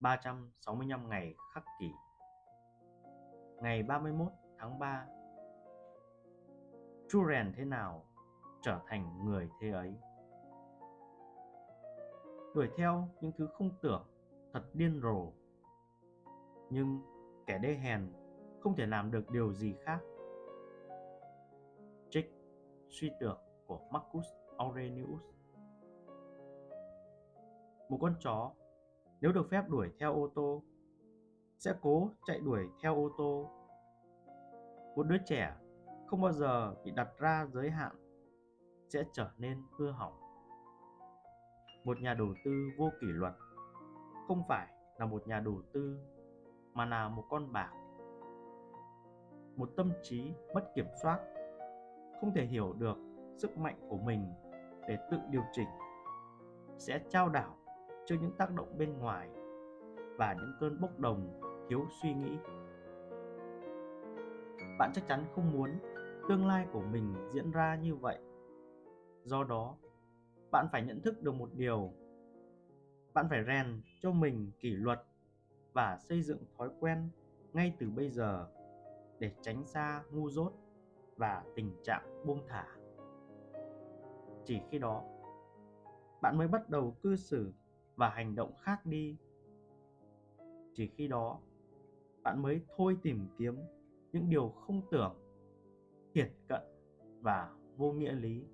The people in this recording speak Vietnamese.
365 ngày khắc kỷ. Ngày 31 tháng 3 Chu rèn thế nào trở thành người thế ấy? Đuổi theo những thứ không tưởng, thật điên rồ. Nhưng kẻ đê hèn không thể làm được điều gì khác. Trích suy tưởng của Marcus Aurelius. Một con chó nếu được phép đuổi theo ô tô, sẽ cố chạy đuổi theo ô tô. Một đứa trẻ không bao giờ bị đặt ra giới hạn, sẽ trở nên hư hỏng. Một nhà đầu tư vô kỷ luật không phải là một nhà đầu tư, mà là một con bạc. Một tâm trí mất kiểm soát, không thể hiểu được sức mạnh của mình để tự điều chỉnh, sẽ trao đảo trước những tác động bên ngoài và những cơn bốc đồng thiếu suy nghĩ. Bạn chắc chắn không muốn tương lai của mình diễn ra như vậy. Do đó, bạn phải nhận thức được một điều. Bạn phải rèn cho mình kỷ luật và xây dựng thói quen ngay từ bây giờ để tránh xa ngu dốt và tình trạng buông thả. Chỉ khi đó, bạn mới bắt đầu cư xử và hành động khác đi. Chỉ khi đó, bạn mới thôi tìm kiếm những điều không tưởng, thiệt cận và vô nghĩa lý.